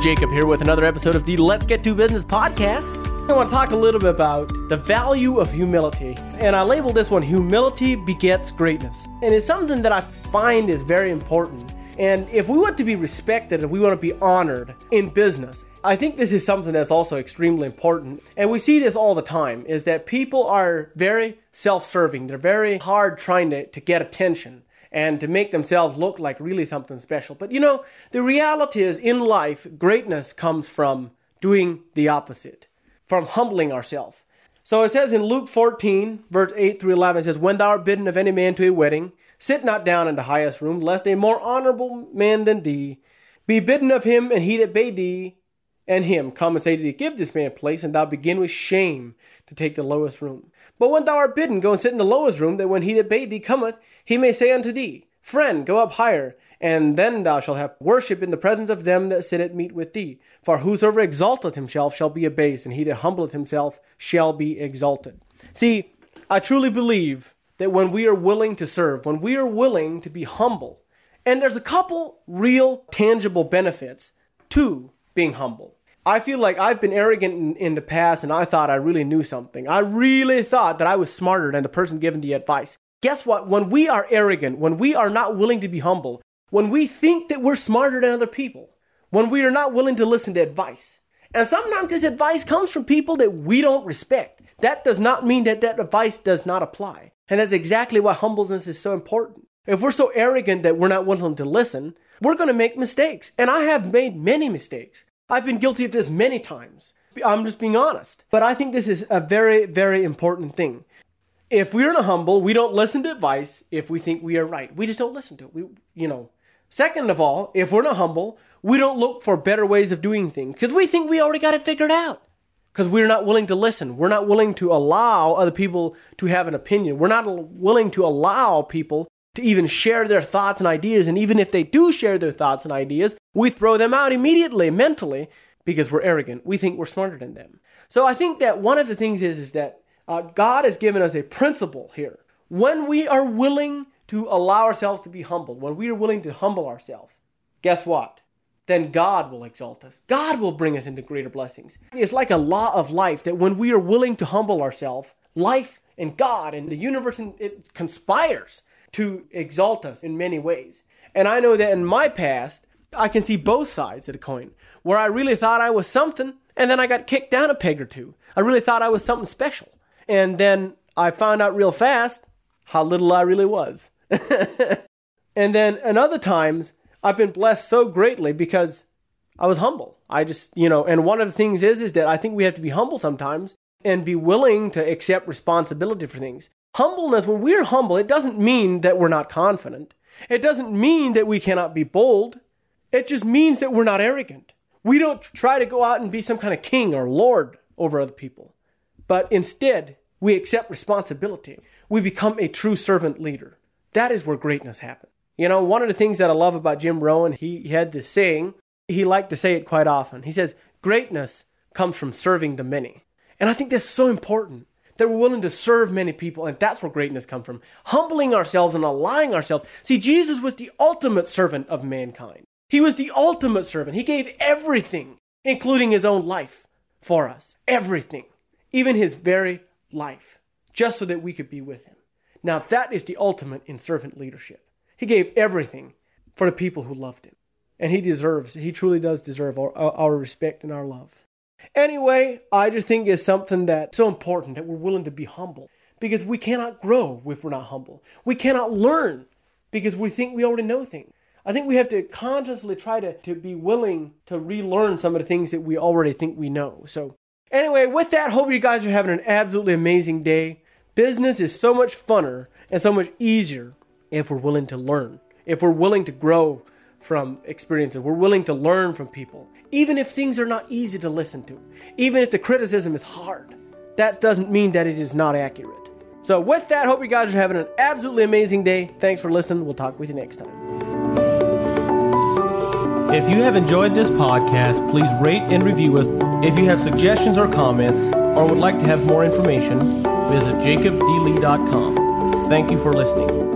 Jacob here with another episode of the Let's Get to Business podcast. I want to talk a little bit about the value of humility. And I label this one Humility Begets Greatness. And it's something that I find is very important. And if we want to be respected and we want to be honored in business, I think this is something that's also extremely important. And we see this all the time is that people are very self-serving. They're very hard trying to, to get attention and to make themselves look like really something special. But you know, the reality is in life, greatness comes from doing the opposite, from humbling ourselves. So it says in Luke 14, verse 8 through 11, it says, When thou art bidden of any man to a wedding, sit not down in the highest room, lest a more honorable man than thee be bidden of him, and he that bade thee and him come and say to thee, Give this man place, and thou begin with shame to take the lowest room. But when thou art bidden, go and sit in the lowest room, that when he that bade thee cometh, he may say unto thee, Friend, go up higher, and then thou shalt have worship in the presence of them that sit at meat with thee. For whosoever exalteth himself shall be abased, and he that humbleth himself shall be exalted. See, I truly believe that when we are willing to serve, when we are willing to be humble, and there's a couple real tangible benefits to being humble. I feel like I've been arrogant in, in, the past and I thought I really knew something. I really thought that I was smarter than the person giving the advice. Guess what? When we are arrogant, when we are not willing to be humble, when we think that we're smarter than other people, when we are not willing to listen to advice, and sometimes this advice comes from people that we don't respect, that does not mean that that advice does not apply. And that's exactly why humbleness is so important. If we're so arrogant that we're not willing to listen, we're going to make mistakes. And I have made many mistakes. I've been guilty of this many times. I'm just being honest. But I think this is a very, very important thing. If we're not humble, we don't listen to advice if we think we are right. We just don't listen to it. We, you know. Second of all, if we're not humble, we don't look for better ways of doing things because we think we already got it figured out. Because we're not willing to listen. We're not willing to allow other people to have an opinion. We're not willing to allow people to even share their thoughts and ideas. And even if they do share their thoughts and ideas, we throw them out immediately mentally because we're arrogant. We think we're smarter than them. So I think that one of the things is, is that uh, God has given us a principle here. When we are willing to allow ourselves to be humbled, when we are willing to humble ourselves, guess what? Then God will exalt us. God will bring us into greater blessings. It's like a law of life that when we are willing to humble ourselves, life and God and the universe it conspires to exalt us in many ways. And I know that in my past, I can see both sides of the coin, where I really thought I was something, and then I got kicked down a peg or two. I really thought I was something special. And then I found out real fast how little I really was. and then in other times, I've been blessed so greatly because I was humble. I just, you know, and one of the things is is that I think we have to be humble sometimes and be willing to accept responsibility for things. Humbleness, when we're humble, it doesn't mean that we're not confident. It doesn't mean that we cannot be bold. It just means that we're not arrogant. We don't try to go out and be some kind of king or lord over other people. But instead, we accept responsibility. We become a true servant leader. That is where greatness happens. You know, one of the things that I love about Jim Rowan, he had this saying, he liked to say it quite often. He says, Greatness comes from serving the many. And I think that's so important that we're willing to serve many people, and that's where greatness comes from. Humbling ourselves and allowing ourselves. See, Jesus was the ultimate servant of mankind. He was the ultimate servant. He gave everything, including his own life, for us. Everything. Even his very life, just so that we could be with him. Now, that is the ultimate in servant leadership. He gave everything for the people who loved him. And he deserves, he truly does deserve our, our respect and our love. Anyway, I just think it's something that's so important that we're willing to be humble because we cannot grow if we're not humble. We cannot learn because we think we already know things. I think we have to consciously try to, to be willing to relearn some of the things that we already think we know. So, anyway, with that, hope you guys are having an absolutely amazing day. Business is so much funner and so much easier if we're willing to learn, if we're willing to grow from experiences, we're willing to learn from people, even if things are not easy to listen to, even if the criticism is hard. That doesn't mean that it is not accurate. So, with that, hope you guys are having an absolutely amazing day. Thanks for listening. We'll talk with you next time. If you have enjoyed this podcast, please rate and review us. If you have suggestions or comments, or would like to have more information, visit jacobdlee.com. Thank you for listening.